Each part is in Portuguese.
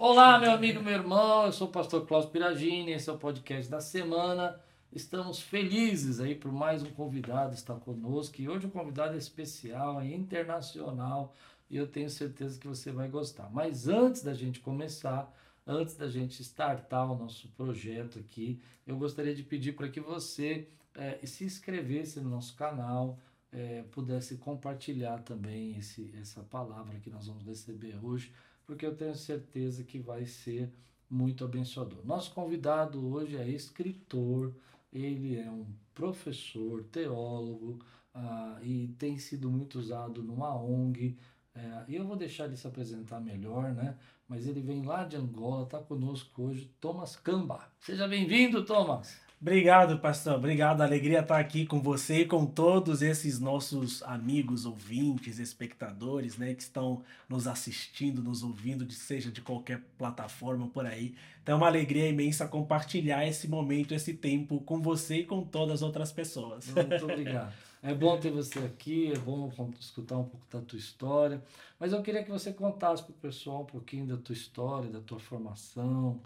Olá, meu amigo, meu irmão, eu sou o pastor Cláudio Piragini, esse é o podcast da semana. Estamos felizes aí por mais um convidado estar conosco. E hoje um convidado especial, internacional. E eu tenho certeza que você vai gostar. Mas antes da gente começar, antes da gente startar o nosso projeto aqui, eu gostaria de pedir para que você é, se inscrevesse no nosso canal, é, pudesse compartilhar também esse, essa palavra que nós vamos receber hoje, porque eu tenho certeza que vai ser muito abençoador. Nosso convidado hoje é escritor, ele é um professor, teólogo ah, e tem sido muito usado numa ONG. É, eu vou deixar ele se apresentar melhor, né? Mas ele vem lá de Angola, está conosco hoje, Thomas Camba. Seja bem-vindo, Thomas! Obrigado, pastor. Obrigado. Alegria estar aqui com você e com todos esses nossos amigos, ouvintes, espectadores, né, que estão nos assistindo, nos ouvindo, seja de qualquer plataforma por aí. Então é uma alegria imensa compartilhar esse momento, esse tempo com você e com todas as outras pessoas. Muito obrigado. É bom ter você aqui, é bom escutar um pouco da tua história. Mas eu queria que você contasse para o pessoal um pouquinho da tua história, da tua formação,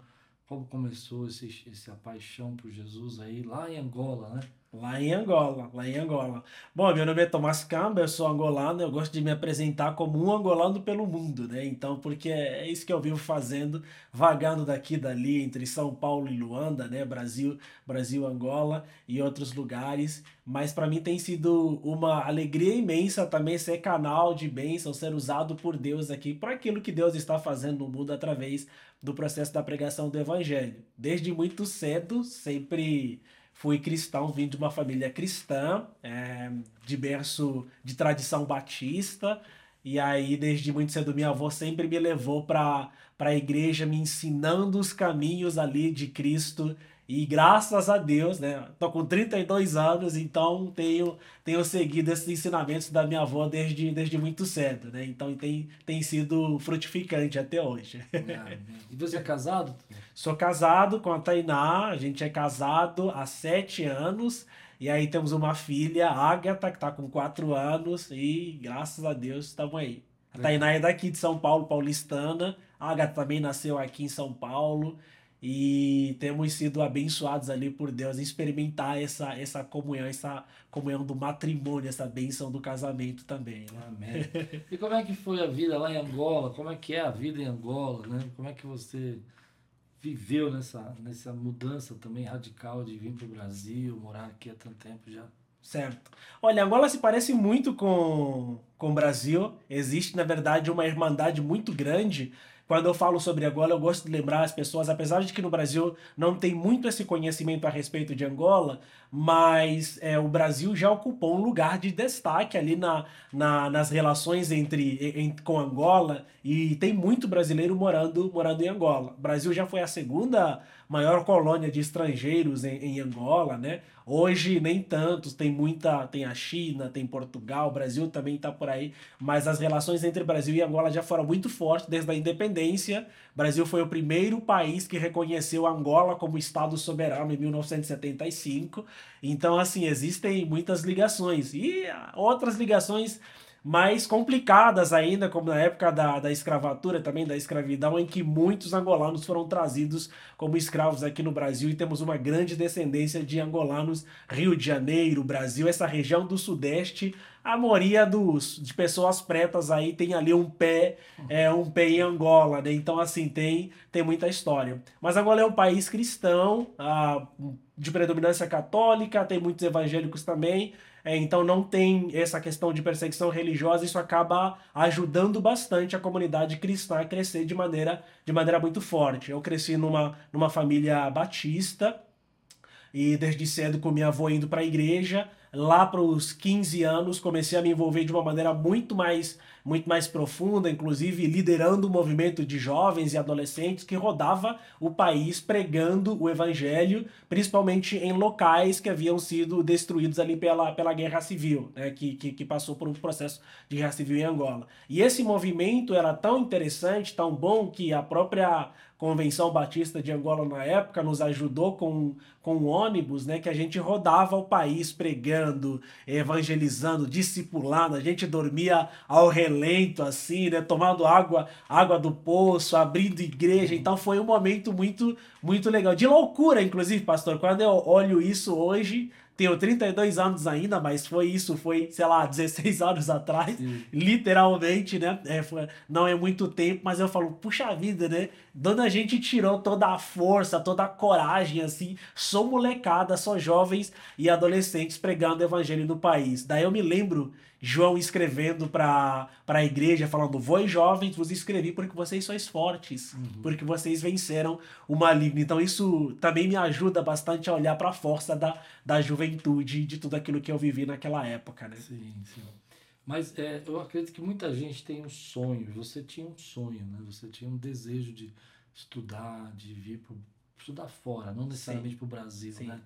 como começou esse, essa paixão por Jesus aí lá em Angola, né? Lá em Angola, lá em Angola. Bom, meu nome é Tomás Camba, eu sou angolano, eu gosto de me apresentar como um angolano pelo mundo, né? Então, porque é isso que eu vivo fazendo, vagando daqui dali entre São Paulo e Luanda, né? Brasil, Brasil, Angola e outros lugares. Mas para mim tem sido uma alegria imensa também ser canal de bênção, ser usado por Deus aqui para aquilo que Deus está fazendo no mundo através do processo da pregação do evangelho. Desde muito cedo, sempre fui cristão, vim de uma família cristã, é, de berço de tradição batista, e aí desde muito cedo minha avó sempre me levou para a igreja, me ensinando os caminhos ali de Cristo e graças a Deus, né? Tô com 32 anos, então tenho, tenho seguido esses ensinamentos da minha avó desde, desde muito cedo, né? Então tem, tem sido frutificante até hoje. e você é casado? Sou casado com a Tainá, a gente é casado há sete anos. E aí temos uma filha, Agatha, que está com quatro anos, e graças a Deus estamos aí. A Tainá é daqui de São Paulo, paulistana. A Agatha também nasceu aqui em São Paulo e temos sido abençoados ali por Deus em experimentar essa, essa comunhão, essa comunhão do matrimônio, essa bênção do casamento também. Né? Amém. E como é que foi a vida lá em Angola? Como é que é a vida em Angola? Né? Como é que você viveu nessa, nessa mudança também radical de vir para o Brasil, morar aqui há tanto tempo já? Certo. Olha, Angola se parece muito com, com o Brasil. Existe, na verdade, uma irmandade muito grande quando eu falo sobre Angola, eu gosto de lembrar as pessoas, apesar de que no Brasil não tem muito esse conhecimento a respeito de Angola, mas é, o Brasil já ocupou um lugar de destaque ali na, na, nas relações entre, em, com Angola e tem muito brasileiro morando, morando em Angola. O Brasil já foi a segunda maior colônia de estrangeiros em, em Angola, né? Hoje nem tantos, tem muita, tem a China, tem Portugal, o Brasil também está por aí, mas as relações entre Brasil e Angola já foram muito fortes desde a independência. O Brasil foi o primeiro país que reconheceu Angola como estado soberano em 1975. Então, assim, existem muitas ligações e outras ligações mais complicadas ainda, como na época da, da escravatura, também da escravidão, em que muitos angolanos foram trazidos como escravos aqui no Brasil e temos uma grande descendência de angolanos, Rio de Janeiro, Brasil, essa região do Sudeste, a maioria dos, de pessoas pretas aí tem ali um pé, é, um pé em Angola, né? Então, assim, tem, tem muita história. Mas Angola é um país cristão, ah, de predominância católica, tem muitos evangélicos também, é, então não tem essa questão de perseguição religiosa, isso acaba ajudando bastante a comunidade cristã a crescer de maneira, de maneira muito forte. Eu cresci numa, numa família batista e desde cedo com minha avó indo para a igreja, lá para os 15 anos comecei a me envolver de uma maneira muito mais muito mais profunda, inclusive liderando um movimento de jovens e adolescentes que rodava o país pregando o evangelho, principalmente em locais que haviam sido destruídos ali pela, pela guerra civil, né, que, que, que passou por um processo de guerra civil em Angola. E esse movimento era tão interessante, tão bom, que a própria Convenção Batista de Angola na época nos ajudou com, com um ônibus, né, que a gente rodava o país pregando, evangelizando, discipulando, a gente dormia ao relógio relento, assim, né? Tomando água, água do poço, abrindo igreja. Então foi um momento muito, muito legal. De loucura, inclusive, pastor. Quando eu olho isso hoje, tenho 32 anos ainda, mas foi isso, foi, sei lá, 16 anos atrás, Sim. literalmente, né? É, foi, não é muito tempo, mas eu falo, puxa vida, né? Dona a gente tirou toda a força, toda a coragem, assim, sou molecada, só jovens e adolescentes pregando o evangelho no país. Daí eu me lembro João escrevendo para a igreja, falando: Vós jovens, vos escrevi porque vocês sois fortes, uhum. porque vocês venceram o maligno. Então, isso também me ajuda bastante a olhar para a força da, da juventude, de tudo aquilo que eu vivi naquela época. Né? Sim, sim. Mas é, eu acredito que muita gente tem um sonho. Você tinha um sonho, né? Você tinha um desejo de estudar, de vir para estudar fora, não necessariamente para o Brasil, sim. né?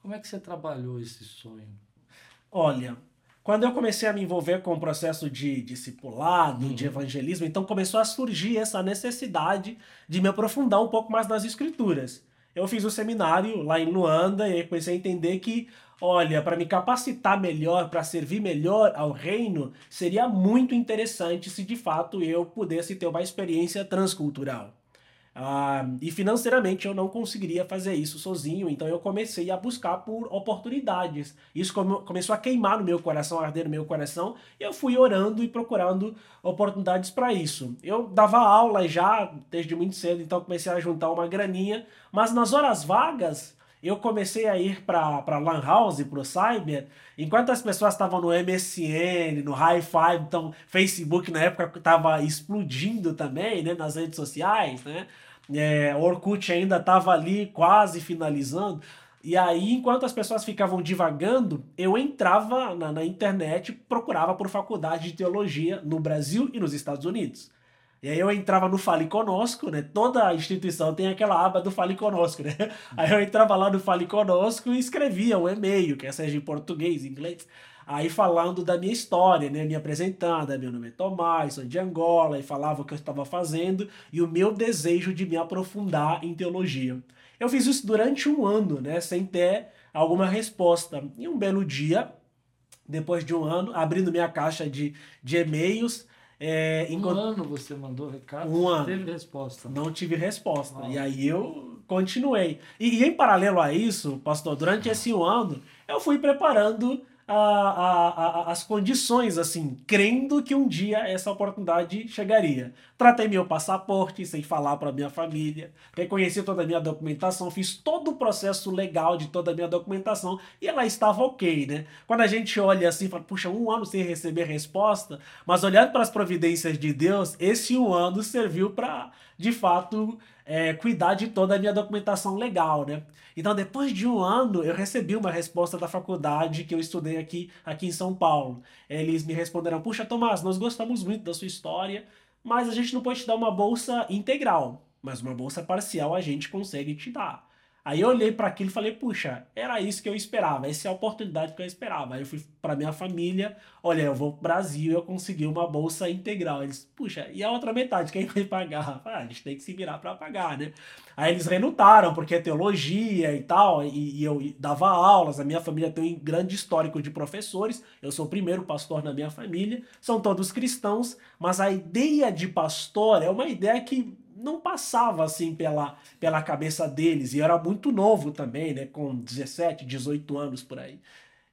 Como é que você trabalhou esse sonho? Olha, quando eu comecei a me envolver com o processo de discipulado, uhum. de evangelismo, então começou a surgir essa necessidade de me aprofundar um pouco mais nas escrituras. Eu fiz um seminário lá em Luanda e comecei a entender que, olha, para me capacitar melhor, para servir melhor ao reino, seria muito interessante se de fato eu pudesse ter uma experiência transcultural. Ah, e financeiramente eu não conseguiria fazer isso sozinho, então eu comecei a buscar por oportunidades. Isso come, começou a queimar no meu coração, a arder no meu coração, e eu fui orando e procurando oportunidades para isso. Eu dava aula já desde muito cedo, então comecei a juntar uma graninha, mas nas horas vagas eu comecei a ir para Lan House, para o Cyber, enquanto as pessoas estavam no MSN, no Hi-Fi, então Facebook na época estava explodindo também, né, nas redes sociais, né? É, Orkut ainda estava ali quase finalizando. E aí, enquanto as pessoas ficavam divagando, eu entrava na, na internet, procurava por faculdade de teologia no Brasil e nos Estados Unidos. E aí eu entrava no Fale Conosco, né? Toda instituição tem aquela aba do Fale Conosco, né? Aí eu entrava lá no Fale Conosco e escrevia um e-mail, que seja em português, inglês, aí falando da minha história, né? Me apresentando, meu nome é Tomás, sou de Angola, e falava o que eu estava fazendo e o meu desejo de me aprofundar em teologia. Eu fiz isso durante um ano, né? Sem ter alguma resposta. E um belo dia, depois de um ano, abrindo minha caixa de, de e-mails, é, um ano você mandou recado? Um ano. Teve resposta. Não tive resposta. Uau. E aí eu continuei. E, e, em paralelo a isso, pastor, durante esse um ano, eu fui preparando a, a, a, as condições, assim, crendo que um dia essa oportunidade chegaria. Tratei meu passaporte sem falar para minha família, reconheci toda a minha documentação, fiz todo o processo legal de toda a minha documentação e ela estava ok, né? Quando a gente olha assim, fala, puxa, um ano sem receber resposta, mas olhando para as providências de Deus, esse um ano serviu para, de fato, é, cuidar de toda a minha documentação legal, né? Então, depois de um ano, eu recebi uma resposta da faculdade que eu estudei aqui, aqui em São Paulo. Eles me responderam: Puxa, Tomás, nós gostamos muito da sua história, mas a gente não pode te dar uma bolsa integral, mas uma bolsa parcial a gente consegue te dar. Aí eu olhei para aquilo e falei, puxa, era isso que eu esperava, essa é a oportunidade que eu esperava. Aí eu fui para minha família, olha, eu vou pro Brasil e eu consegui uma bolsa integral. Eles, puxa, e a outra metade, quem vai pagar? Ah, a gente tem que se virar para pagar, né? Aí eles relutaram, porque é teologia e tal, e, e eu dava aulas, a minha família tem um grande histórico de professores, eu sou o primeiro pastor na minha família, são todos cristãos, mas a ideia de pastor é uma ideia que não passava assim pela, pela cabeça deles. E eu era muito novo também, né? Com 17, 18 anos por aí.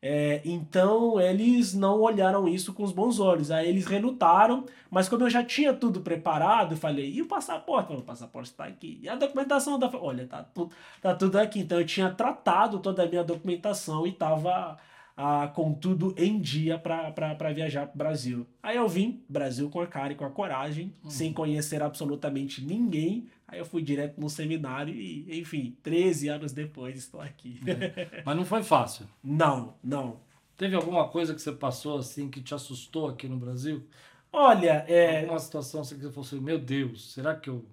É, então eles não olharam isso com os bons olhos. Aí eles relutaram, mas como eu já tinha tudo preparado, eu falei, e o passaporte? O passaporte está aqui. E a documentação da. Olha, tá, tudo tá tudo aqui. Então eu tinha tratado toda a minha documentação e estava ah, com tudo em dia para viajar para o Brasil. Aí eu vim, Brasil com a cara e com a coragem, uhum. sem conhecer absolutamente ninguém. Aí eu fui direto no seminário e, enfim, 13 anos depois estou aqui. É. Mas não foi fácil? Não, não. Teve alguma coisa que você passou assim que te assustou aqui no Brasil? Olha, é. Uma situação assim que você falou assim: meu Deus, será que eu.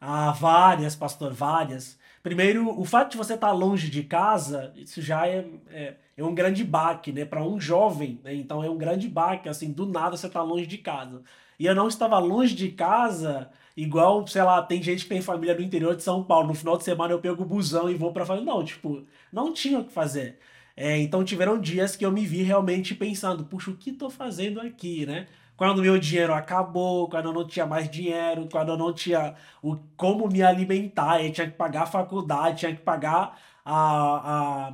Ah, várias, pastor, várias. Primeiro, o fato de você estar longe de casa, isso já é, é, é um grande baque, né? Para um jovem, né? Então é um grande baque, assim, do nada você tá longe de casa. E eu não estava longe de casa, igual, sei lá, tem gente que tem família no interior de São Paulo. No final de semana eu pego o busão e vou para família. Não, tipo, não tinha o que fazer. É, então tiveram dias que eu me vi realmente pensando, puxa, o que tô fazendo aqui, né? quando meu dinheiro acabou, quando eu não tinha mais dinheiro, quando eu não tinha o, como me alimentar, eu tinha que pagar a faculdade, tinha que pagar a, a,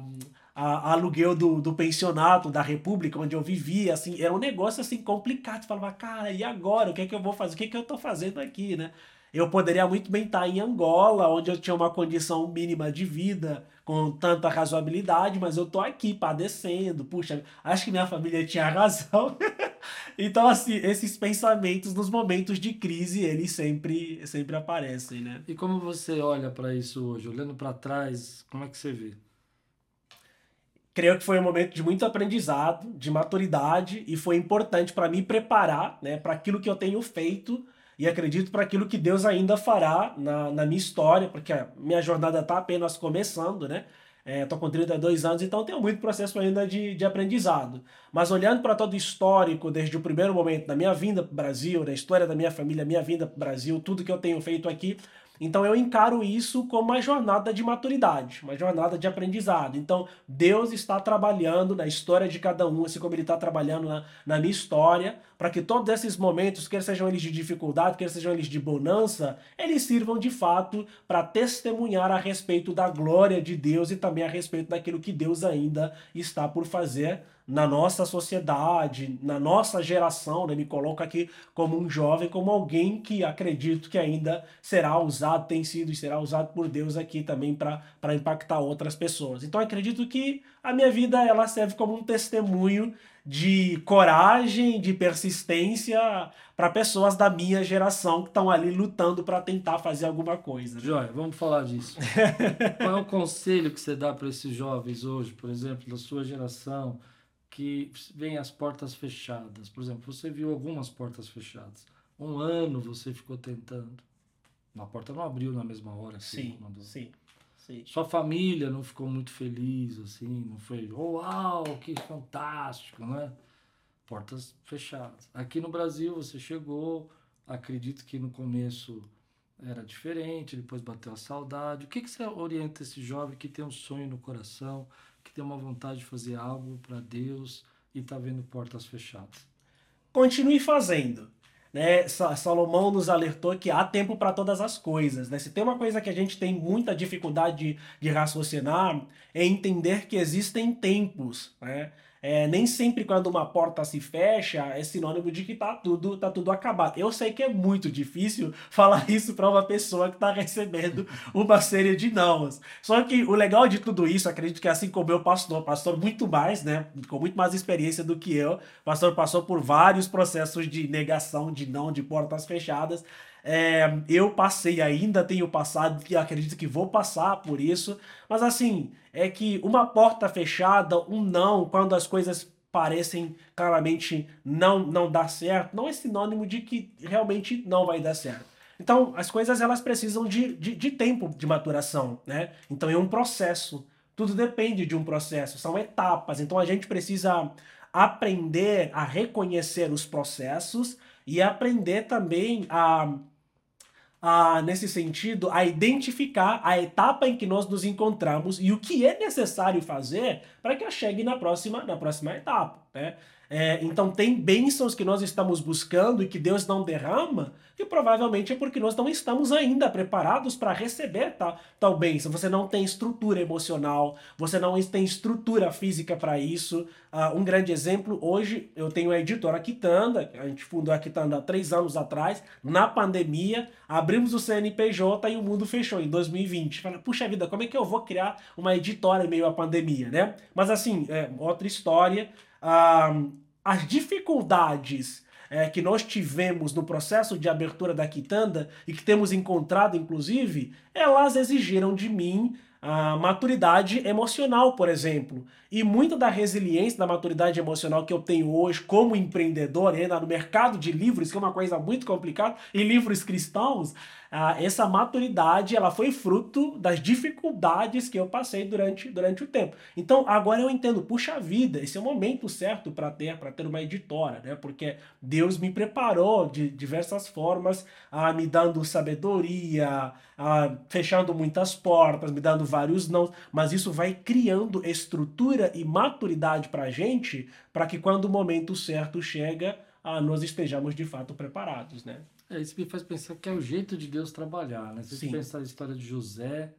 a, aluguel do, do pensionato da República, onde eu vivia, assim, era um negócio assim complicado. Você falava, cara, e agora? O que é que eu vou fazer? O que é que eu tô fazendo aqui, né? Eu poderia muito bem estar em Angola, onde eu tinha uma condição mínima de vida, com tanta razoabilidade, mas eu tô aqui padecendo. Puxa, acho que minha família tinha razão. então, assim, esses pensamentos nos momentos de crise, eles sempre, sempre aparecem, né? E como você olha para isso hoje? Olhando para trás, como é que você vê? Creio que foi um momento de muito aprendizado, de maturidade e foi importante para me preparar, né, para aquilo que eu tenho feito e acredito para aquilo que Deus ainda fará na, na minha história, porque a minha jornada está apenas começando, né? Estou é, com 32 anos, então tenho muito processo ainda de, de aprendizado. Mas olhando para todo o histórico, desde o primeiro momento da minha vinda para o Brasil, da história da minha família, minha vinda para o Brasil, tudo que eu tenho feito aqui, então eu encaro isso como uma jornada de maturidade, uma jornada de aprendizado. Então Deus está trabalhando na história de cada um, assim como Ele está trabalhando na, na minha história, para que todos esses momentos, quer sejam eles de dificuldade, quer sejam eles de bonança, eles sirvam de fato para testemunhar a respeito da glória de Deus e também a respeito daquilo que Deus ainda está por fazer na nossa sociedade, na nossa geração, né? me coloco aqui como um jovem, como alguém que acredito que ainda será usado, tem sido e será usado por Deus aqui também para impactar outras pessoas. Então acredito que a minha vida ela serve como um testemunho de coragem, de persistência para pessoas da minha geração que estão ali lutando para tentar fazer alguma coisa. Joia, vamos falar disso. Qual é o conselho que você dá para esses jovens hoje, por exemplo, da sua geração? Que vem as portas fechadas. Por exemplo, você viu algumas portas fechadas. Um ano você ficou tentando. A porta não abriu na mesma hora. Assim, sim, mandou. sim, sim. Sua família não ficou muito feliz, assim, não foi, oh, uau, que fantástico, né? Portas fechadas. Aqui no Brasil você chegou, acredito que no começo era diferente, depois bateu a saudade. O que, que você orienta esse jovem que tem um sonho no coração, que tem uma vontade de fazer algo para Deus e está vendo portas fechadas. Continue fazendo. Né? Salomão nos alertou que há tempo para todas as coisas. Né? Se tem uma coisa que a gente tem muita dificuldade de, de raciocinar, é entender que existem tempos. Né? É, nem sempre quando uma porta se fecha é sinônimo de que tá tudo, tá tudo acabado. Eu sei que é muito difícil falar isso para uma pessoa que está recebendo uma série de nãos. Só que o legal de tudo isso, acredito que assim como eu pastor, pastor muito mais, né, com muito mais experiência do que eu, pastor passou por vários processos de negação, de não, de portas fechadas. É, eu passei ainda, tenho passado e acredito que vou passar por isso. Mas assim, é que uma porta fechada, um não, quando as coisas parecem claramente não, não dar certo, não é sinônimo de que realmente não vai dar certo. Então, as coisas elas precisam de, de, de tempo de maturação, né? Então, é um processo. Tudo depende de um processo, são etapas. Então, a gente precisa aprender a reconhecer os processos e aprender também a a, nesse sentido, a identificar a etapa em que nós nos encontramos e o que é necessário fazer para que eu chegue na próxima, na próxima etapa. Né? É, então, tem bênçãos que nós estamos buscando e que Deus não derrama, que provavelmente é porque nós não estamos ainda preparados para receber tal, tal bênção. Você não tem estrutura emocional, você não tem estrutura física para isso. Uh, um grande exemplo, hoje eu tenho a editora Quitanda, a gente fundou a Quitanda há três anos atrás, na pandemia, abrimos o CNPJ e o mundo fechou em 2020. Fala, puxa vida, como é que eu vou criar uma editora em meio à pandemia, né? Mas assim, é outra história ah, as dificuldades é, que nós tivemos no processo de abertura da quitanda e que temos encontrado, inclusive, elas exigiram de mim a maturidade emocional, por exemplo. E muita da resiliência, da maturidade emocional que eu tenho hoje como empreendedor, ainda no mercado de livros, que é uma coisa muito complicada, e livros cristãos, essa maturidade ela foi fruto das dificuldades que eu passei durante, durante o tempo. Então agora eu entendo, puxa vida, esse é o momento certo para ter para ter uma editora, né? Porque Deus me preparou de diversas formas, me dando sabedoria, fechando muitas portas, me dando vários não, mas isso vai criando estrutura e maturidade para a gente, para que quando o momento certo chega ah, nós estejamos de fato preparados, né? É, isso me faz pensar que é o jeito de Deus trabalhar, né? Se você Sim. pensar a história de José,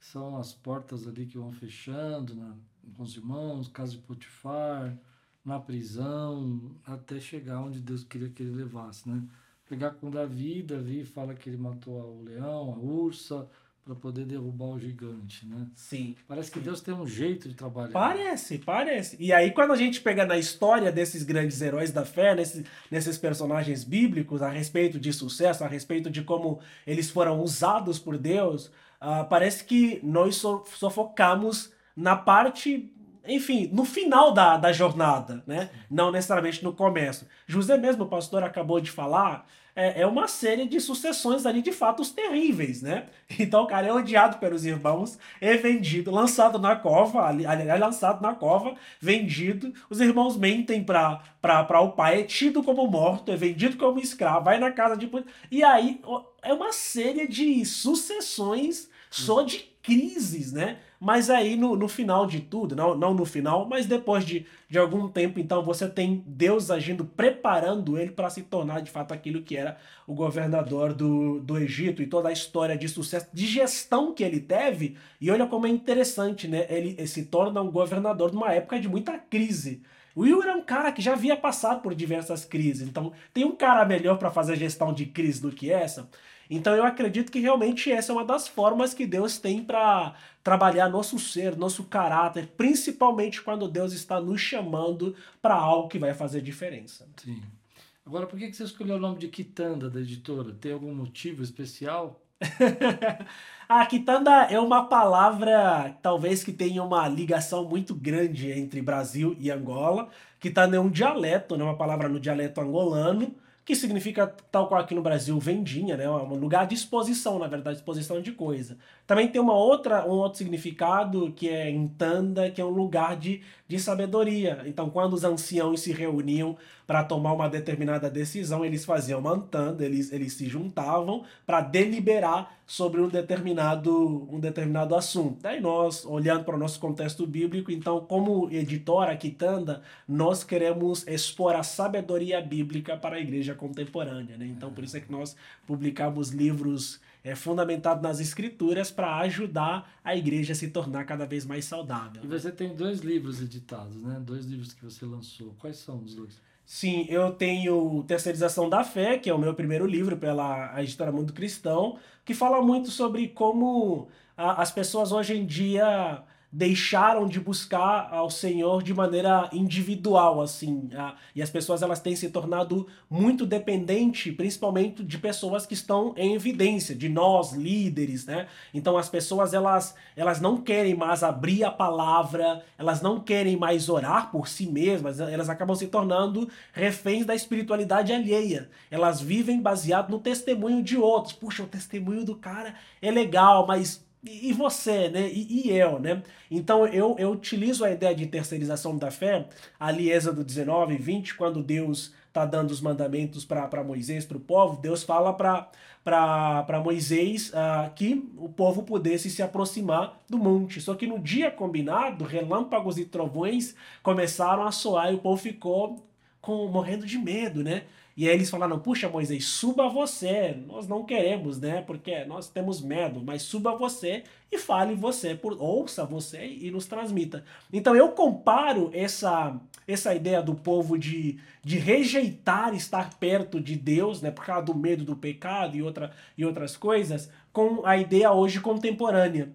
são as portas ali que vão fechando na, com os irmãos, casa de Potifar, na prisão, até chegar onde Deus queria que ele levasse, né? Pegar com Davi, Davi fala que ele matou o leão, a ursa, para poder derrubar o gigante, né? Sim. Parece que Deus tem um jeito de trabalhar. Parece, parece. E aí, quando a gente pega na história desses grandes heróis da fé, nesses, nesses personagens bíblicos, a respeito de sucesso, a respeito de como eles foram usados por Deus, ah, parece que nós só, só focamos na parte, enfim, no final da, da jornada, né? Não necessariamente no começo. José mesmo, o pastor acabou de falar, é, é uma série de sucessões ali de fatos terríveis, né? Então o cara é odiado pelos irmãos, é vendido, lançado na cova, ali, ali é lançado na cova, vendido, os irmãos mentem para o pai, é tido como morto, é vendido como escravo, vai na casa de... E aí é uma série de sucessões só de crises, né? Mas aí no, no final de tudo, não, não no final, mas depois de, de algum tempo, então você tem Deus agindo, preparando ele para se tornar de fato aquilo que era o governador do, do Egito e toda a história de sucesso, de gestão que ele teve. E olha como é interessante, né? Ele, ele se torna um governador numa época de muita crise. O Will era um cara que já havia passado por diversas crises, então tem um cara melhor para fazer gestão de crise do que essa. Então eu acredito que realmente essa é uma das formas que Deus tem para trabalhar nosso ser, nosso caráter, principalmente quando Deus está nos chamando para algo que vai fazer diferença. Sim. Agora, por que você escolheu o nome de Quitanda da editora? Tem algum motivo especial? a quitanda é uma palavra, talvez que tenha uma ligação muito grande entre Brasil e Angola. Quitanda é um dialeto, né? uma palavra no dialeto angolano, que significa, tal qual aqui no Brasil, vendinha, né? Um lugar de exposição, na verdade, exposição de coisa. Também tem uma outra, um outro significado que é entanda, que é um lugar de, de sabedoria. Então, quando os anciãos se reuniam para tomar uma determinada decisão, eles faziam uma antanda, eles, eles se juntavam para deliberar sobre um determinado, um determinado assunto. Daí nós, olhando para o nosso contexto bíblico, então, como editora Quitanda, nós queremos expor a sabedoria bíblica para a igreja contemporânea. Né? Então, por isso é que nós publicamos livros é fundamentado nas escrituras para ajudar a igreja a se tornar cada vez mais saudável. E você tem dois livros editados, né? Dois livros que você lançou. Quais são os dois? Sim, eu tenho Terceirização da Fé, que é o meu primeiro livro pela editora Mundo Cristão, que fala muito sobre como a, as pessoas hoje em dia deixaram de buscar ao Senhor de maneira individual, assim, e as pessoas elas têm se tornado muito dependente, principalmente de pessoas que estão em evidência, de nós líderes, né? Então as pessoas elas elas não querem mais abrir a palavra, elas não querem mais orar por si mesmas, elas acabam se tornando reféns da espiritualidade alheia. Elas vivem baseado no testemunho de outros. Puxa, o testemunho do cara é legal, mas e você, né? E, e, eu, né? Então eu, eu utilizo a ideia de terceirização da fé, ali Êxodo 19, 20, quando Deus está dando os mandamentos para Moisés, para o povo, Deus fala para Moisés uh, que o povo pudesse se aproximar do monte. Só que no dia combinado, relâmpagos e trovões começaram a soar e o povo ficou com, morrendo de medo, né? E aí eles falaram: Puxa, Moisés, suba você. Nós não queremos, né? Porque nós temos medo, mas suba você e fale você, por, ouça você e nos transmita. Então eu comparo essa, essa ideia do povo de, de rejeitar estar perto de Deus, né? Por causa do medo do pecado e, outra, e outras coisas, com a ideia hoje contemporânea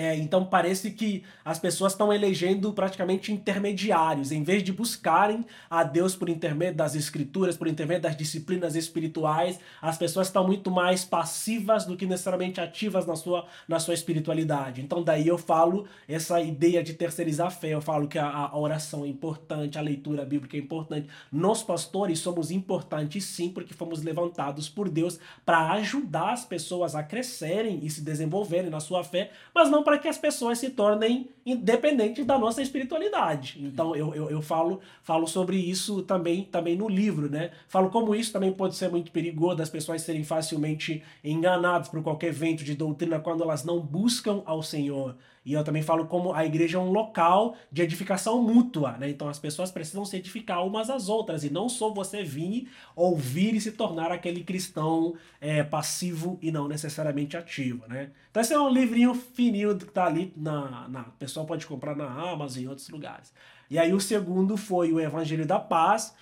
é, então parece que as pessoas estão elegendo praticamente intermediários, em vez de buscarem a Deus por intermédio das escrituras, por intermédio das disciplinas espirituais, as pessoas estão muito mais passivas do que necessariamente ativas na sua, na sua espiritualidade. Então daí eu falo essa ideia de terceirizar a fé, eu falo que a, a oração é importante, a leitura bíblica é importante. Nós pastores somos importantes sim, porque fomos levantados por Deus para ajudar as pessoas a crescerem e se desenvolverem na sua fé, mas não para que as pessoas se tornem independentes da nossa espiritualidade. Então eu, eu, eu, falo, falo sobre isso também, também no livro, né? Falo como isso também pode ser muito perigoso das pessoas serem facilmente enganadas por qualquer vento de doutrina quando elas não buscam ao Senhor. E eu também falo como a igreja é um local de edificação mútua, né? Então as pessoas precisam se edificar umas às outras e não só você vir, ouvir e se tornar aquele cristão é, passivo e não necessariamente ativo, né? Então esse é um livrinho fininho que tá ali na, na o pessoal pode comprar na Amazon e em outros lugares. E aí o segundo foi o Evangelho da Paz,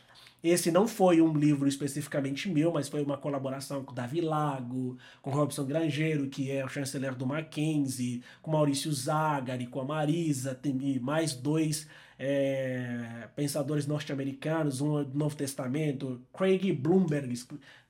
esse não foi um livro especificamente meu, mas foi uma colaboração com Davi Lago, com Robson Grangeiro, que é o chanceler do Mackenzie, com Maurício Zagari, com a Marisa, tem mais dois é, pensadores norte-americanos, um do Novo Testamento, Craig Bloomberg,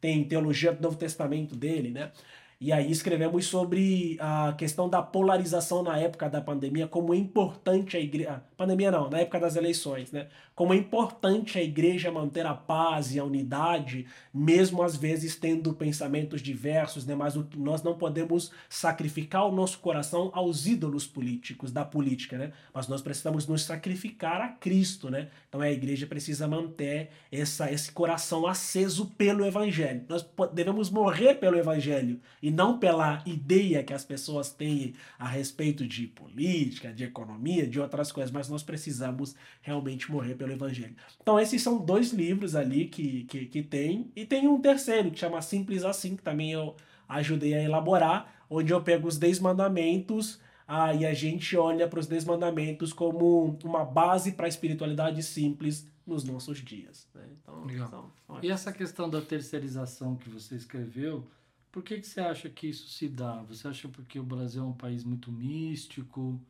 tem teologia do Novo Testamento dele, né? E aí escrevemos sobre a questão da polarização na época da pandemia, como é importante a igreja. Pandemia não, na época das eleições, né? Como é importante a igreja manter a paz e a unidade, mesmo às vezes tendo pensamentos diversos, né? Mas nós não podemos sacrificar o nosso coração aos ídolos políticos, da política, né? Mas nós precisamos nos sacrificar a Cristo, né? Então a igreja precisa manter essa, esse coração aceso pelo evangelho. Nós devemos morrer pelo evangelho e não pela ideia que as pessoas têm a respeito de política, de economia, de outras coisas, mas nós precisamos realmente morrer pelo Evangelho. Então, esses são dois livros ali que, que, que tem, e tem um terceiro que chama Simples Assim, que também eu ajudei a elaborar, onde eu pego os Dez Mandamentos. Ah, e a gente olha para os Dez Mandamentos como uma base para a espiritualidade simples nos nossos dias. Né? Então, Legal. Então, e essa questão da terceirização que você escreveu, por que, que você acha que isso se dá? Você acha porque o Brasil é um país muito místico?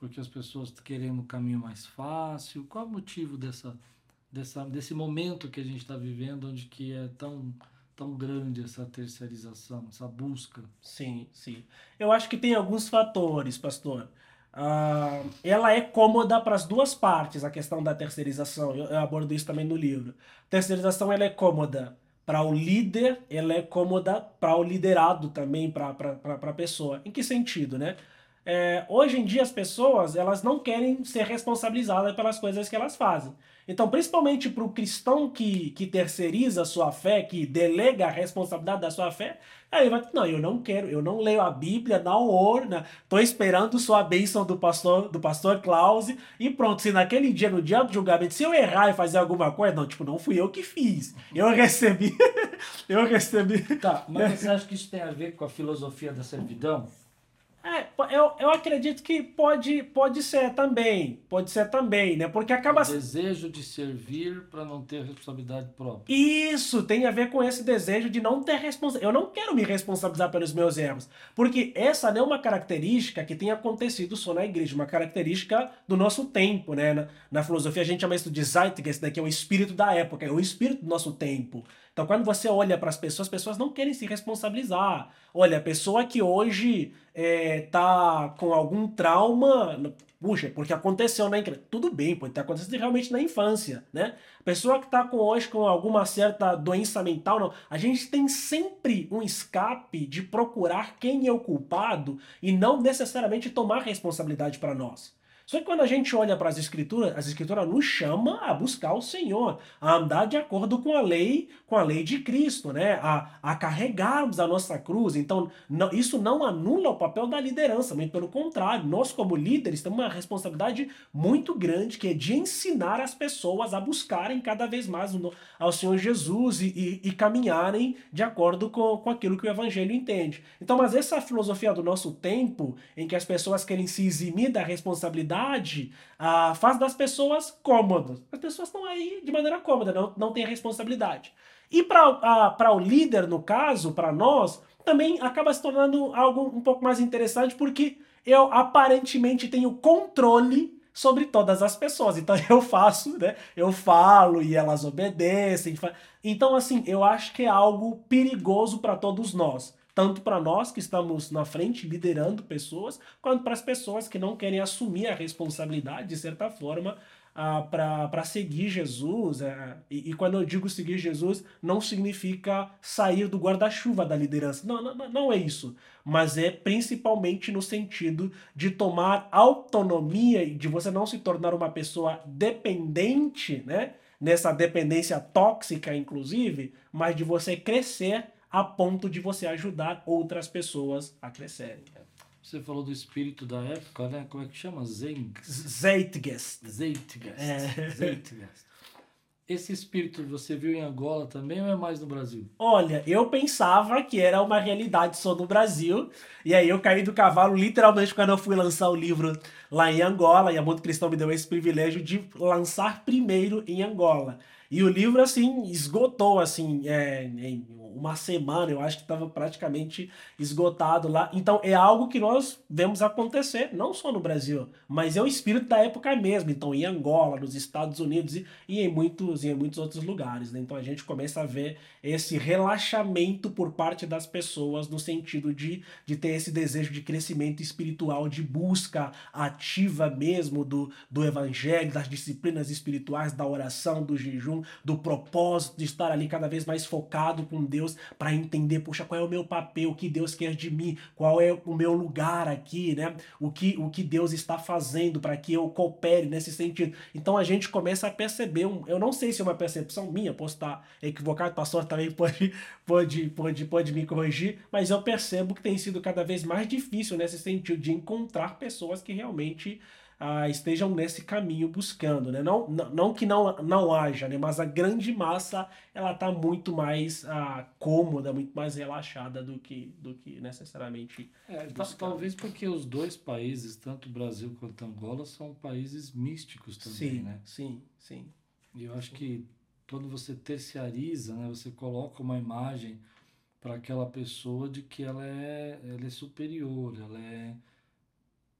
Porque as pessoas querendo um caminho mais fácil? Qual é o motivo dessa, dessa, desse momento que a gente está vivendo, onde que é tão, tão grande essa terceirização, essa busca? Sim, sim. Eu acho que tem alguns fatores, pastor. Uh, ela é cômoda para as duas partes, a questão da terceirização. Eu, eu abordo isso também no livro. Terceirização ela é cômoda para o líder, ela é cômoda para o liderado também, para a pessoa. Em que sentido, né? É, hoje em dia as pessoas elas não querem ser responsabilizadas pelas coisas que elas fazem. Então, principalmente para o cristão que, que terceiriza a sua fé, que delega a responsabilidade da sua fé, aí vai não, eu não quero, eu não leio a Bíblia, não oro, né? tô esperando só a bênção do pastor, do pastor Klaus e pronto, se naquele dia, no dia do julgamento, se eu errar e fazer alguma coisa, não, tipo, não fui eu que fiz, eu recebi, eu recebi. Tá, mas você acha que isso tem a ver com a filosofia da servidão? É, eu, eu acredito que pode, pode ser também. Pode ser também, né? Porque acaba. O desejo de servir para não ter responsabilidade própria. Isso, tem a ver com esse desejo de não ter responsabilidade. Eu não quero me responsabilizar pelos meus erros. Porque essa não é uma característica que tem acontecido só na igreja, uma característica do nosso tempo, né? Na, na filosofia a gente chama isso de Zeitgeist, né? que é o espírito da época, é o espírito do nosso tempo. Então, quando você olha para as pessoas, as pessoas não querem se responsabilizar. Olha, a pessoa que hoje é, tá com algum trauma, puxa, porque aconteceu na infância. Tudo bem, pode ter acontecido realmente na infância, né? Pessoa que está com, hoje com alguma certa doença mental, não. A gente tem sempre um escape de procurar quem é o culpado e não necessariamente tomar responsabilidade para nós. Só que quando a gente olha para as escrituras, as escrituras nos chama a buscar o Senhor, a andar de acordo com a lei, com a lei de Cristo, né? A, a carregarmos a nossa cruz. Então, não, isso não anula o papel da liderança, mas pelo contrário, nós como líderes temos uma responsabilidade muito grande que é de ensinar as pessoas a buscarem cada vez mais ao Senhor Jesus e, e, e caminharem de acordo com, com aquilo que o Evangelho entende. Então, mas essa filosofia do nosso tempo, em que as pessoas querem se eximir da responsabilidade ah, faz das pessoas cômodas. As pessoas estão aí de maneira cômoda, não, não tem responsabilidade. E para o líder, no caso, para nós, também acaba se tornando algo um pouco mais interessante, porque eu aparentemente tenho controle sobre todas as pessoas. Então eu faço, né? Eu falo e elas obedecem. Então, assim, eu acho que é algo perigoso para todos nós tanto para nós que estamos na frente liderando pessoas, quanto para as pessoas que não querem assumir a responsabilidade, de certa forma, ah, para seguir Jesus. É, e, e, quando eu digo seguir Jesus, não significa sair do guarda-chuva da liderança. Não, não, não é isso. Mas é principalmente no sentido de tomar autonomia e de você não se tornar uma pessoa dependente, né? Nessa dependência tóxica, inclusive, mas de você crescer a ponto de você ajudar outras pessoas a crescerem. Você falou do espírito da época, né? Como é que chama? Zen. Zeitgeist. Zeitgeist. É. Zeitgeist. Esse espírito você viu em Angola também ou é mais no Brasil? Olha, eu pensava que era uma realidade só no Brasil, e aí eu caí do cavalo literalmente quando eu fui lançar o livro lá em Angola, e a Mundo Cristão me deu esse privilégio de lançar primeiro em Angola. E o livro, assim, esgotou, assim, é, em uma semana, eu acho que estava praticamente esgotado lá. Então é algo que nós vemos acontecer, não só no Brasil, mas é o espírito da época mesmo. Então em Angola, nos Estados Unidos e, e em, muitos, e em muitos outros lugares. Né? Então a gente começa a ver esse relaxamento por parte das pessoas no sentido de, de ter esse desejo de crescimento espiritual, de busca ativa mesmo do, do evangelho, das disciplinas espirituais, da oração, do jejum, do propósito de estar ali cada vez mais focado com Deus para entender, puxa, qual é o meu papel, o que Deus quer de mim, qual é o meu lugar aqui, né? O que, o que Deus está fazendo para que eu coopere nesse sentido. Então a gente começa a perceber, um, eu não sei se é uma percepção minha, posso estar equivocado, pastor também pode, pode, pode, pode me corrigir, mas eu percebo que tem sido cada vez mais difícil nesse sentido de encontrar pessoas que realmente ah, estejam nesse caminho buscando, né? Não, não, não que não, não haja, né? Mas a grande massa ela está muito mais ah, cômoda, muito mais relaxada do que, do que necessariamente. É, talvez porque os dois países, tanto o Brasil quanto Angola, são países místicos também, sim, né? Sim, sim. E eu acho que quando você terciariza, né? Você coloca uma imagem para aquela pessoa de que ela é, ela é superior, ela é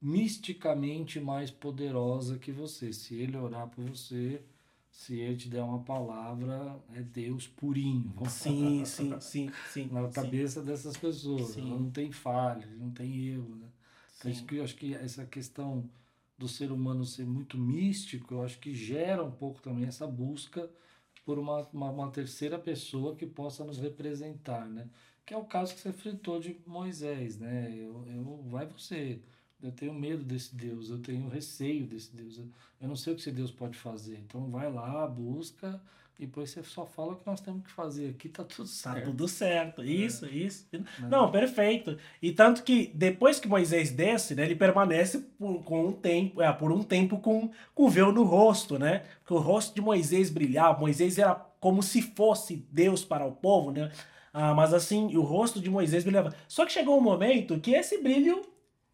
misticamente mais poderosa que você. Se ele orar por você, se ele te der uma palavra, é Deus purinho. Sim, sim, sim, sim. Na sim. cabeça dessas pessoas. Sim. Ela não tem falha, não tem erro. Né? Então, isso que eu acho que essa questão do ser humano ser muito místico, eu acho que gera um pouco também essa busca por uma, uma, uma terceira pessoa que possa nos representar, né? Que é o caso que você enfrentou de Moisés, né? Eu, eu, vai você eu tenho medo desse Deus, eu tenho receio desse Deus. Eu não sei o que esse Deus pode fazer. Então vai lá, busca, e depois você só fala o que nós temos que fazer. Aqui tá tudo tá certo. Tá tudo certo. Isso, é. isso. Não, perfeito. E tanto que depois que Moisés desce, né, ele permanece por, com um tempo, é, por um tempo com, com véu no rosto, né? Porque o rosto de Moisés brilhava. Moisés era como se fosse Deus para o povo, né? Ah, mas assim, o rosto de Moisés brilhava. Só que chegou um momento que esse brilho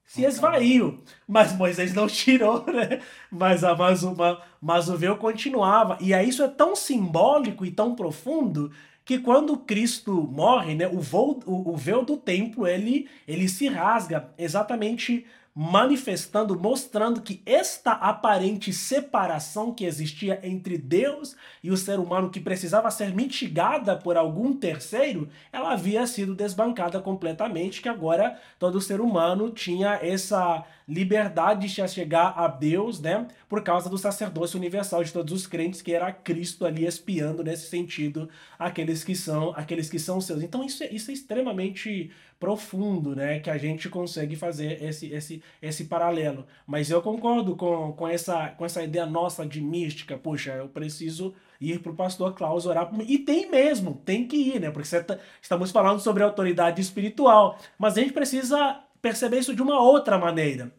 se esvaiu. Mas Moisés não tirou, né? Mas, a, mas, uma, mas o véu continuava. E aí isso é tão simbólico e tão profundo que quando Cristo morre, né, o, voo, o, o véu do templo ele, ele se rasga exatamente manifestando, mostrando que esta aparente separação que existia entre Deus e o ser humano, que precisava ser mitigada por algum terceiro, ela havia sido desbancada completamente, que agora todo ser humano tinha essa liberdade de chegar a Deus, né? Por causa do sacerdócio universal de todos os crentes, que era Cristo ali espiando nesse sentido aqueles que são aqueles que são seus. Então isso é, isso é extremamente profundo, né? Que a gente consegue fazer esse, esse, esse paralelo. Mas eu concordo com, com, essa, com essa ideia nossa de mística. Puxa, eu preciso ir para o pastor Klaus orar. E tem mesmo, tem que ir, né? Porque tá, estamos falando sobre autoridade espiritual. Mas a gente precisa perceber isso de uma outra maneira.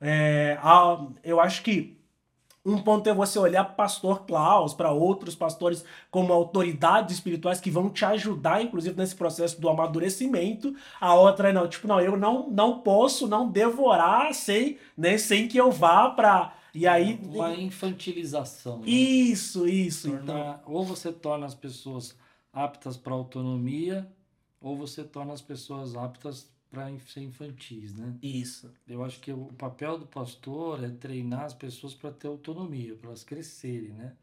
É, eu acho que um ponto é você olhar para o pastor Klaus, para outros pastores como autoridades espirituais que vão te ajudar, inclusive, nesse processo do amadurecimento. A outra é não, tipo, não, eu não, não posso não devorar sem, né, sem que eu vá para. E aí. Uma infantilização. Né? Isso, isso. Torna, então... Ou você torna as pessoas aptas para autonomia, ou você torna as pessoas aptas para ser infantis, né? Isso. Eu acho que o papel do pastor é treinar as pessoas para ter autonomia, para elas crescerem, né?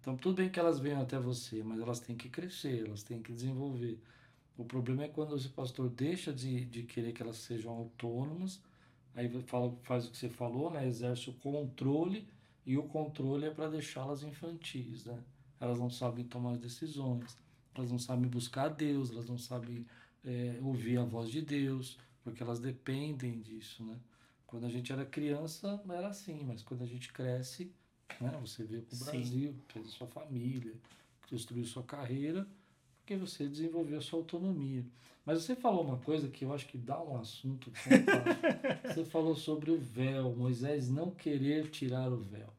Então, tudo bem que elas venham até você, mas elas têm que crescer, elas têm que desenvolver. O problema é quando esse pastor deixa de, de querer que elas sejam autônomas, aí fala, faz o que você falou, né? Exerce o controle, e o controle é para deixá-las infantis, né? Elas não sabem tomar decisões, elas não sabem buscar a Deus, elas não sabem é, ouvir a voz de Deus, porque elas dependem disso, né? Quando a gente era criança, não era assim, mas quando a gente cresce, né? Você veio para o Brasil, fez a sua família, construiu sua carreira, porque você desenvolveu a sua autonomia. Mas você falou uma coisa que eu acho que dá um assunto você falou sobre o véu, Moisés não querer tirar o véu.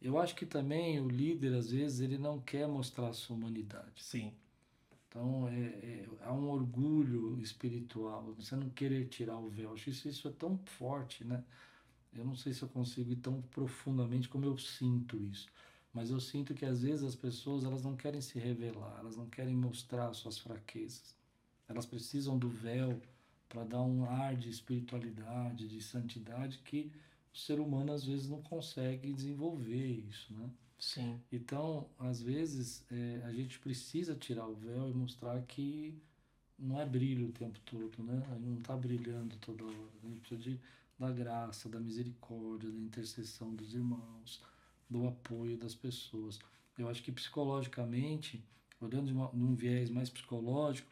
Eu acho que também o líder, às vezes, ele não quer mostrar a sua humanidade. Sim. Então, é, é, há um orgulho espiritual, você não querer tirar o véu. Acho isso, isso é tão forte, né? Eu não sei se eu consigo ir tão profundamente como eu sinto isso. Mas eu sinto que às vezes as pessoas elas não querem se revelar, elas não querem mostrar suas fraquezas. Elas precisam do véu para dar um ar de espiritualidade, de santidade que o ser humano às vezes não consegue desenvolver isso, né? Sim. Então, às vezes, é, a gente precisa tirar o véu e mostrar que não é brilho o tempo todo, né? A gente não está brilhando toda hora. A gente precisa de, da graça, da misericórdia, da intercessão dos irmãos, do apoio das pessoas. Eu acho que psicologicamente, olhando de uma, num viés mais psicológico,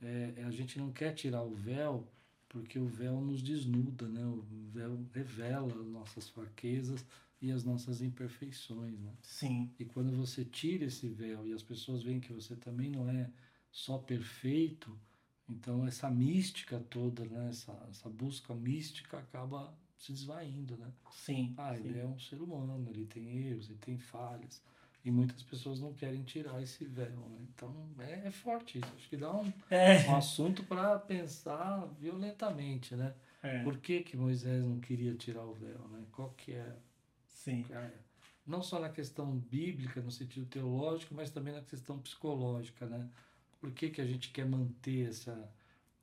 é, é, a gente não quer tirar o véu porque o véu nos desnuda, né? O véu revela as nossas fraquezas e as nossas imperfeições, né? Sim. E quando você tira esse véu e as pessoas veem que você também não é só perfeito, então essa mística toda, né? Essa, essa busca mística acaba se desvaindo, né? Sim. Ah, sim. ele é um ser humano, ele tem erros, ele tem falhas. E muitas pessoas não querem tirar esse véu, né? Então é, é forte isso. Acho que dá um, É. um assunto para pensar violentamente, né? É. Por que, que Moisés não queria tirar o véu, né? Qual que é Sim. é, não só na questão bíblica, no sentido teológico, mas também na questão psicológica, né? Por que, que a gente quer manter essa,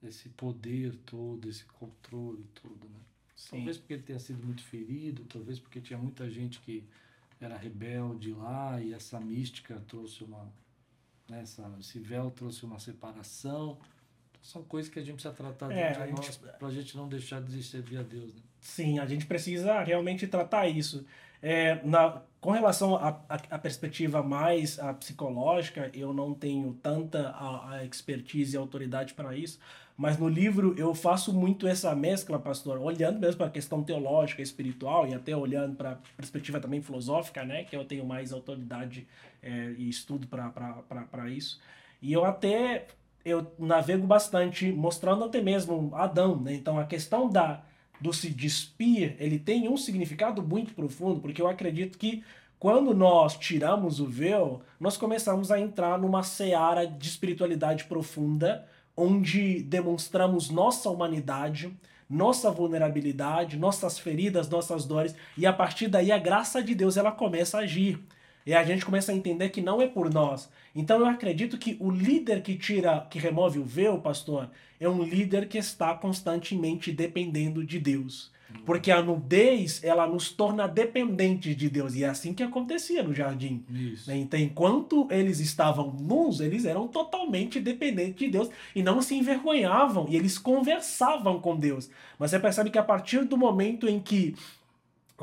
esse poder todo, esse controle todo, né? Sim. Talvez porque ele tenha sido muito ferido, talvez porque tinha muita gente que era rebelde lá e essa mística trouxe uma, né, esse véu trouxe uma separação. São coisas que a gente precisa tratar É, dentro a de gente- nós, para a gente não deixar de servir a Deus, né? Sim, a gente precisa realmente tratar isso. É, na, com relação à perspectiva mais à psicológica, eu não tenho tanta a, a expertise e autoridade para isso, mas no livro eu faço muito essa mescla, pastor, olhando mesmo para a questão teológica, espiritual e até olhando para a perspectiva também filosófica, né, que eu tenho mais autoridade é, e estudo para isso. E eu até eu navego bastante mostrando até mesmo Adão, né? Então a questão da do se despir, ele tem um significado muito profundo, porque eu acredito que quando nós tiramos o véu, nós começamos a entrar numa seara de espiritualidade profunda, onde demonstramos nossa humanidade, nossa vulnerabilidade, nossas feridas, nossas dores, e a partir daí a graça de Deus ela começa a agir. E a gente começa a entender que não é por nós. Então eu acredito que o líder que tira, que remove o véu, pastor, é um líder que está constantemente dependendo de Deus. Porque a nudez, ela nos torna dependentes de Deus. E é assim que acontecia no jardim. Isso. né? Então, enquanto eles estavam nus, eles eram totalmente dependentes de Deus e não se envergonhavam. E eles conversavam com Deus. Mas você percebe que a partir do momento em que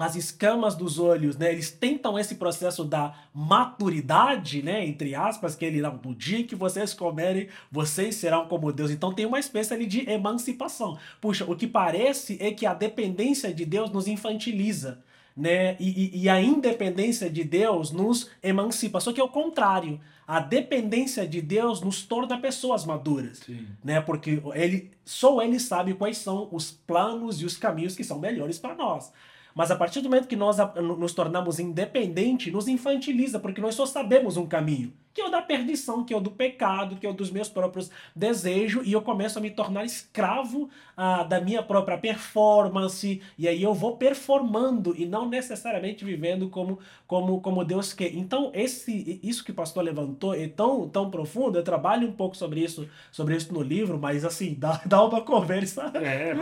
as escamas dos olhos, né, eles tentam esse processo da maturidade, né, entre aspas, que ele não, no dia que vocês comerem, vocês serão como Deus. Então tem uma espécie ali de emancipação. Puxa, o que parece é que a dependência de Deus nos infantiliza, né, e, e- e a independência de Deus nos emancipa. Só que é o contrário. A dependência de Deus nos torna pessoas maduras Sim. né? Porque ele só ele sabe quais são os planos e os caminhos que são melhores para nós. Mas a partir do momento que nós nos tornamos independentes, nos infantiliza, porque nós só sabemos um caminho, que é o da perdição, que é o do pecado, que é o dos meus próprios desejos, e eu começo a me tornar escravo ah, da minha própria performance, e aí eu vou performando e não necessariamente vivendo como, como, como Deus quer. Então, esse, isso que o pastor levantou é tão, tão profundo, eu trabalho um pouco sobre isso, sobre isso no livro, mas assim, dá, dá uma conversa. É.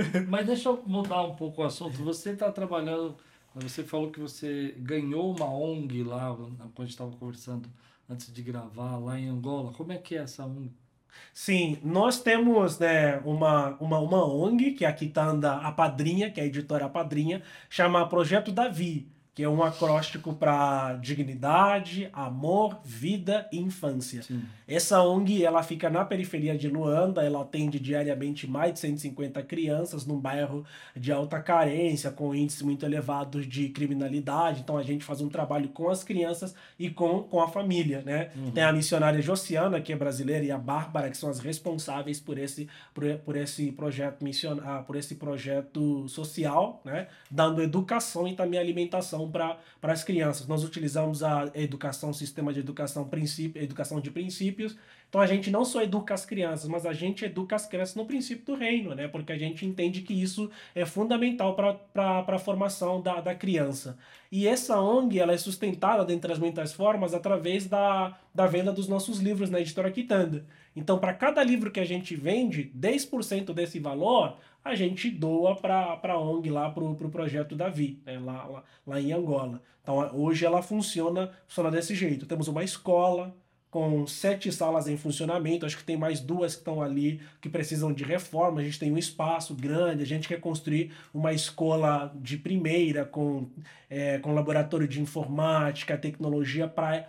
Mas deixa eu mudar um pouco o assunto. Você está trabalhando, você falou que você ganhou uma ONG lá, quando a gente estava conversando antes de gravar, lá em Angola. Como é que é essa ONG? Sim, nós temos né, uma, uma, uma ONG, que aqui está a Padrinha, que é a editora Padrinha, chama Projeto Davi. Que é um acróstico para dignidade, amor, vida e infância. Sim. Essa ONG ela fica na periferia de Luanda, ela atende diariamente mais de 150 crianças num bairro de alta carência, com índices muito elevados de criminalidade. Então a gente faz um trabalho com as crianças e com, com a família, né? Uhum. Tem a missionária Josiana, que é brasileira, e a Bárbara, que são as responsáveis por esse, por, por esse projeto missionário, ah, por esse projeto social, né? Dando educação e também alimentação educação para as crianças. Nós utilizamos a educação, o sistema de educação, princípio, educação de princípios. Então a gente não só educa as crianças, mas a gente educa as crianças no princípio do reino, né? Porque a gente entende que isso é fundamental para a formação da, da criança. E essa ONG ela é sustentada, dentre as muitas formas, através da, da venda dos nossos livros na editora Quitanda. Então, para cada livro que a gente vende, 10% desse valor a gente doa para a ONG lá, para o pro projeto Davi, né, lá, lá, lá em Angola. Então hoje ela funciona, funciona desse jeito. Temos uma escola com sete salas em funcionamento, acho que tem mais duas que estão ali que precisam de reforma. A gente tem um espaço grande, a gente quer construir uma escola de primeira com, é, com laboratório de informática, tecnologia para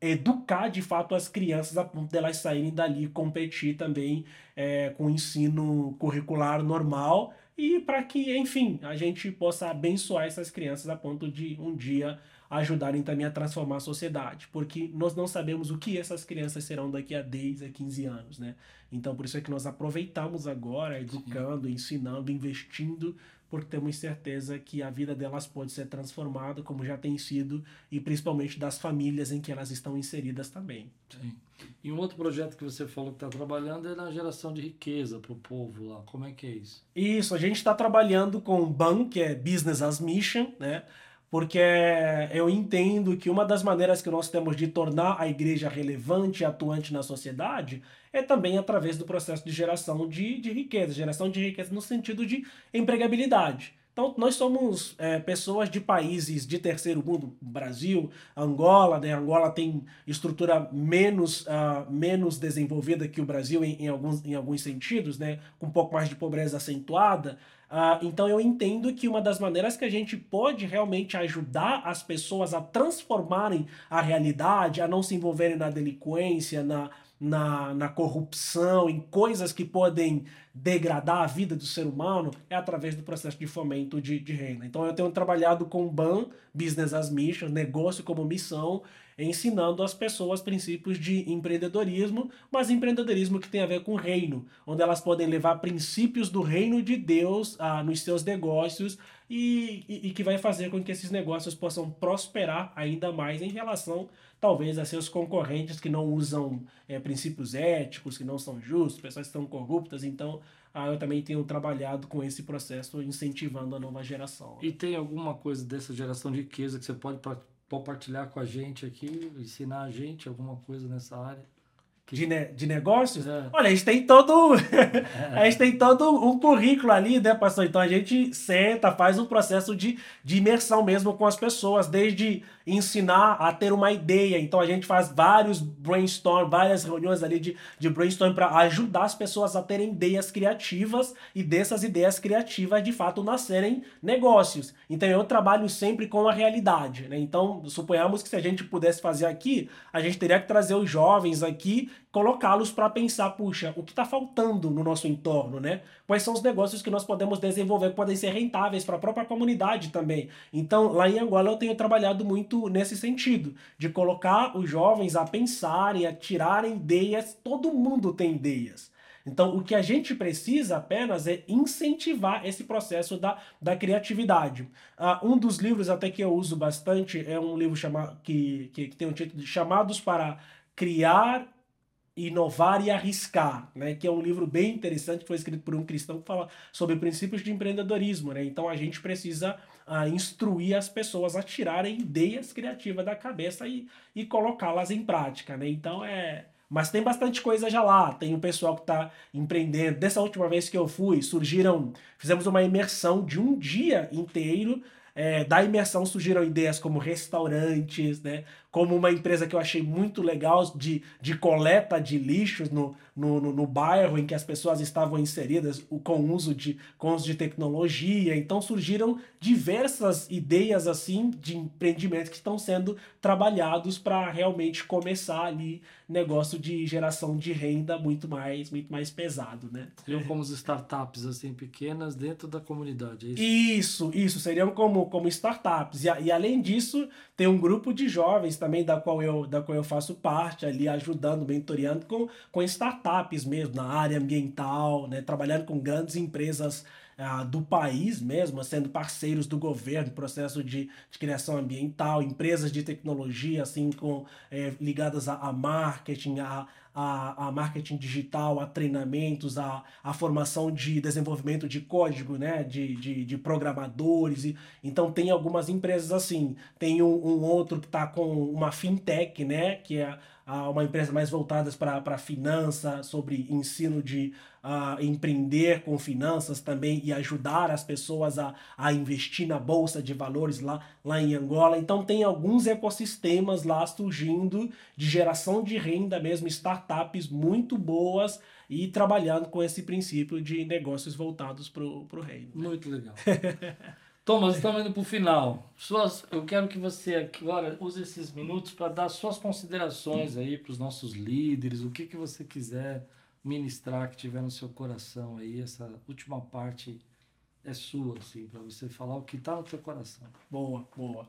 educar de fato as crianças a ponto delas de saírem dali e competir também é, com o ensino curricular normal e para que, enfim, a gente possa abençoar essas crianças a ponto de um dia ajudarem também a transformar a sociedade, porque nós não sabemos o que essas crianças serão daqui a 10 a 15 anos, né? Então, por isso é que nós aproveitamos agora, educando, Sim. ensinando, investindo porque temos certeza que a vida delas pode ser transformada, como já tem sido, e principalmente das famílias em que elas estão inseridas também. Sim. E um outro projeto que você falou que está trabalhando é na geração de riqueza para o povo lá. Como é que é isso? Isso, a gente está trabalhando com o BAN, que é Business as Mission, né? Porque eu entendo que uma das maneiras que nós temos de tornar a igreja relevante e atuante na sociedade é também através do processo de geração de, de riqueza, geração de riqueza no sentido de empregabilidade. Então, nós somos é, pessoas de países de terceiro mundo, Brasil, Angola, né? Angola tem estrutura menos, uh, menos desenvolvida que o Brasil em, em, alguns, em alguns sentidos, né? Com um pouco mais de pobreza acentuada. Uh, então eu entendo que uma das maneiras que a gente pode realmente ajudar as pessoas a transformarem a realidade, a não se envolverem na delinquência, na, na, na corrupção, em coisas que podem degradar a vida do ser humano, é através do processo de fomento de, de renda. Então eu tenho trabalhado com BAN, Business as Mission, negócio como missão, ensinando as pessoas princípios de empreendedorismo, mas empreendedorismo que tem a ver com o reino, onde elas podem levar princípios do reino de Deus ah, nos seus negócios e, e, e, que vai fazer com que esses negócios possam prosperar ainda mais em relação, talvez, a seus concorrentes que não usam é, princípios éticos, que não são justos, pessoas que estão corruptas. Então, ah, eu também tenho trabalhado com esse processo, incentivando a nova geração. E tem alguma coisa dessa geração de riqueza que você pode compartilhar com a gente aqui, ensinar a gente alguma coisa nessa área? De, ne de negócios? É. Olha, a gente tem todo. a gente tem todo um currículo ali, né, pastor? Então a gente senta, faz um processo de, de imersão mesmo com as pessoas, desde ensinar a ter uma ideia. Então a gente faz vários brainstorm, várias reuniões ali de, de brainstorm para ajudar as pessoas a terem ideias criativas e dessas ideias criativas de fato nascerem negócios. Então eu trabalho sempre com a realidade, né? Então suponhamos que se a gente pudesse fazer aqui, a gente teria que trazer os jovens aqui colocá-los para pensar, puxa, o que está faltando no nosso entorno, né? Quais são os negócios que nós podemos desenvolver que podem ser rentáveis para a própria comunidade também. Então, lá em Angola eu tenho trabalhado muito nesse sentido, de colocar os jovens a pensarem, a tirarem ideias. Todo mundo tem ideias. Então, o que a gente precisa apenas é incentivar esse processo da, da criatividade. Uh, um dos livros até que eu uso bastante é um livro chama, que, que, que tem o um título de Chamados para Criar Inovar e Arriscar, né? que é um livro bem interessante, que foi escrito por um cristão que fala sobre princípios de empreendedorismo. Né? Então a gente precisa uh, instruir as pessoas a tirarem ideias criativas da cabeça e, e colocá-las em prática. Né? Então é. Mas tem bastante coisa já lá. Tem o pessoal que está empreendendo. Dessa última vez que eu fui, surgiram. Fizemos uma imersão de um dia inteiro é, da imersão surgiram ideias como restaurantes, né, como uma empresa que eu achei muito legal de, de coleta de lixos no, no, no, no bairro em que as pessoas estavam inseridas com uso de, com uso de tecnologia. Então surgiram diversas ideias assim de empreendimentos que estão sendo trabalhados para realmente começar ali negócio de geração de renda muito mais muito mais pesado, né? Seriam como startups assim pequenas dentro da comunidade, é isso? Isso, isso seriam como como startups. E, e além disso, tem um grupo de jovens também da qual eu da qual eu faço parte ali ajudando, mentoreando com com startups mesmo na área ambiental, né, trabalhando com grandes empresas ah, do país mesmo, sendo parceiros do governo, processo de, de criação ambiental, empresas de tecnologia, assim, com, é, ligadas a, a marketing, a, a, a, marketing digital, a treinamentos, a, a formação de desenvolvimento de código, né, de, de, de programadores. E, então tem algumas empresas assim. Tem um, um outro que está com uma fintech, né, que é uma empresa mais voltada para finança, sobre ensino de uh, empreender com finanças também e ajudar as pessoas a, a investir na bolsa de valores lá, lá em Angola. Então tem alguns ecossistemas lá surgindo de geração de renda mesmo, startups muito boas e trabalhando com esse princípio de negócios voltados para o reino. Muito legal. Thomas, estamos indo para o final. Suas, eu quero que você agora use esses minutos para dar suas considerações aí para os nossos líderes, o que, que você quiser ministrar que tiver no seu coração aí. Essa última parte é sua, assim, para você falar o que está no seu coração. Boa, boa.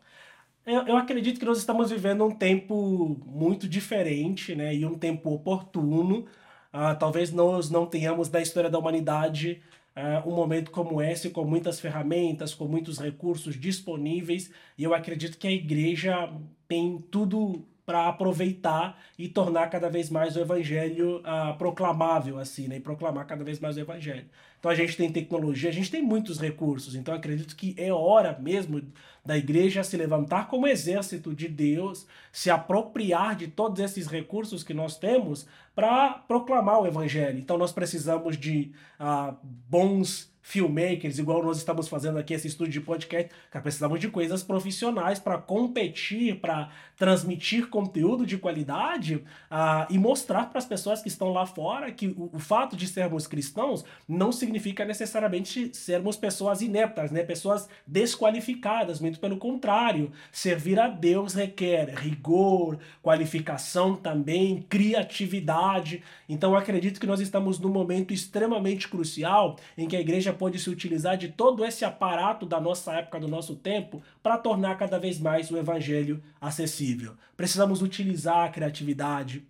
Eu, eu acredito que nós estamos vivendo um tempo muito diferente, né? E um tempo oportuno. Uh, talvez nós não tenhamos na história da humanidade uh, um momento como esse, com muitas ferramentas, com muitos recursos disponíveis, e eu acredito que a igreja tem tudo para aproveitar e tornar cada vez mais o evangelho uh, proclamável, assim, né? E proclamar cada vez mais o evangelho. Então a gente tem tecnologia, a gente tem muitos recursos, então acredito que é hora mesmo da igreja se levantar como exército de Deus, se apropriar de todos esses recursos que nós temos para proclamar o evangelho. Então nós precisamos de uh, bons filmmakers, igual nós estamos fazendo aqui esse estúdio de podcast, que precisamos de coisas profissionais para competir, para transmitir conteúdo de qualidade uh, e mostrar para as pessoas que estão lá fora que o, o, fato de sermos cristãos não significa necessariamente sermos pessoas ineptas, né? pessoas desqualificadas, muito pelo contrário. Servir a Deus requer rigor, qualificação também, criatividade. Então acredito que nós estamos num momento extremamente crucial em que a igreja igreja pode se utilizar de todo esse aparato da nossa época, do nosso tempo, para tornar cada vez mais o evangelho acessível. Precisamos utilizar a criatividade,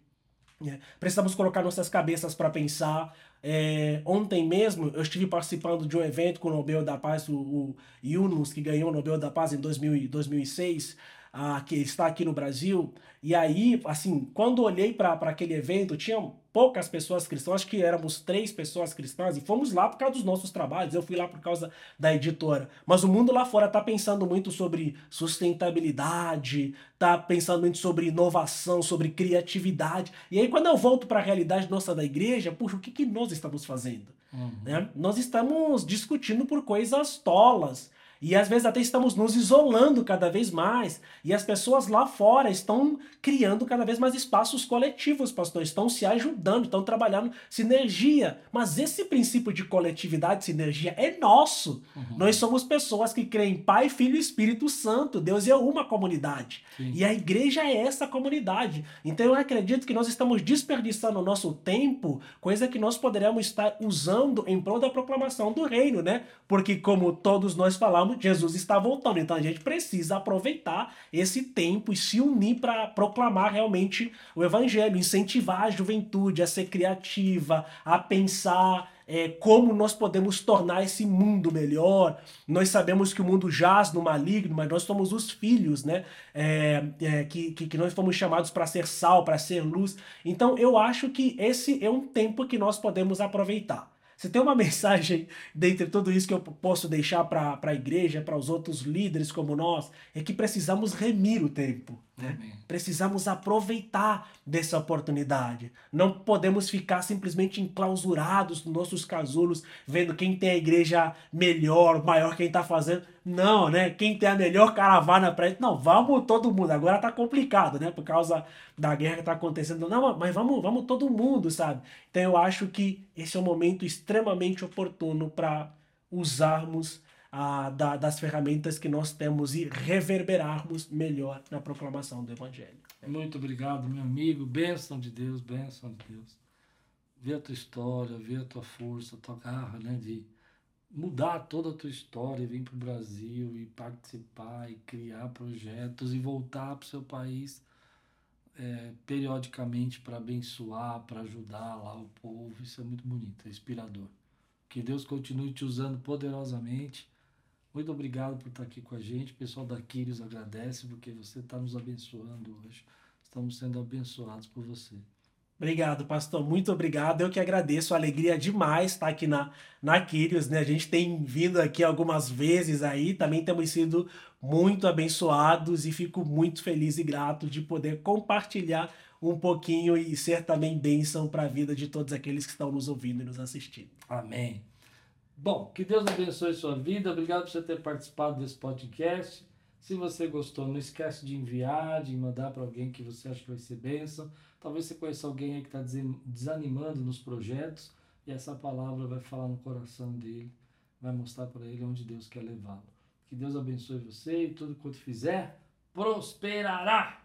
né? precisamos colocar nossas cabeças para pensar. É, ontem mesmo eu estive participando de um evento com o Nobel da Paz, o, o Yunus, que ganhou o Nobel da Paz em 2000, 2006 ah, que está aqui no Brasil. E aí, assim, quando olhei para aquele evento, tinha poucas pessoas cristãs, acho que éramos três pessoas cristãs, e fomos lá por causa dos nossos trabalhos, eu fui lá por causa da editora. Mas o mundo lá fora está pensando muito sobre sustentabilidade, está pensando muito sobre inovação, sobre criatividade. E aí, quando eu volto para a realidade nossa da igreja, puxa, o que, que nós estamos fazendo? Uhum. Né? Nós estamos discutindo por coisas tolas. E às vezes até estamos nos isolando cada vez mais. E as pessoas lá fora estão criando cada vez mais espaços coletivos, pastor. Estão se ajudando, estão trabalhando sinergia. Mas esse princípio de coletividade, sinergia, é nosso. Uhum. Nós somos pessoas que creem Pai, Filho e Espírito Santo. Deus é uma comunidade. Sim. E a igreja é essa comunidade. Então eu acredito que nós estamos desperdiçando o nosso tempo, coisa que nós poderíamos estar usando em prol da proclamação do reino, né? Porque, como todos nós falamos, Jesus está voltando. Então a gente precisa aproveitar esse tempo e se unir para proclamar realmente o evangelho, incentivar a juventude a ser criativa, a pensar é, como nós podemos tornar esse mundo melhor. Nós sabemos que o mundo jaz no maligno, mas nós somos os filhos, né? É, é, que, que, que nós fomos chamados para ser sal, para ser luz. Então eu acho que esse é um tempo que nós podemos aproveitar. Você tem uma mensagem dentre tudo isso que eu posso deixar para a igreja, para os outros líderes como nós, é que precisamos remir o tempo. Né? Precisamos aproveitar dessa oportunidade. Não podemos ficar simplesmente enclausurados nos nossos casulos, vendo quem tem a igreja melhor, maior, quem está fazendo. Não, né? Quem tem a melhor caravana para Não, vamos todo mundo. Agora tá complicado, né? Por causa da guerra que tá acontecendo. Não, mas vamos, vamos todo mundo, sabe? Então eu acho que esse é um momento extremamente oportuno para usarmos da, das ferramentas que nós temos e reverberarmos melhor na proclamação do Evangelho. Muito obrigado, meu amigo. Bênção de Deus, bênção de Deus. Ver a tua história, ver a tua força, a tua garra, né? De mudar toda a tua história, vir para o Brasil e participar e criar projetos e voltar para o seu país é, periodicamente para abençoar, para ajudar lá o povo. Isso é muito bonito, é inspirador. Que Deus continue te usando poderosamente muito obrigado por estar aqui com a gente. O pessoal da Quírios agradece porque você está nos abençoando hoje. Estamos sendo abençoados por você. Obrigado, pastor. Muito obrigado. Eu que agradeço. Alegria demais estar aqui na, na Quírios, né? A gente tem vindo aqui algumas vezes aí, também temos sido muito abençoados e fico muito feliz e grato de poder compartilhar um pouquinho e ser também bênção para a vida de todos aqueles que estão nos ouvindo e nos assistindo. Amém. Bom, que Deus abençoe sua vida. Obrigado por você ter participado desse podcast. Se você gostou, não esquece de enviar, de mandar para alguém que você acha que vai ser bênção. Talvez você conheça alguém aí que está desanimando nos projetos e essa palavra vai falar no coração dele, vai mostrar para ele onde Deus quer levá-lo. Que Deus abençoe você e tudo quanto fizer prosperará.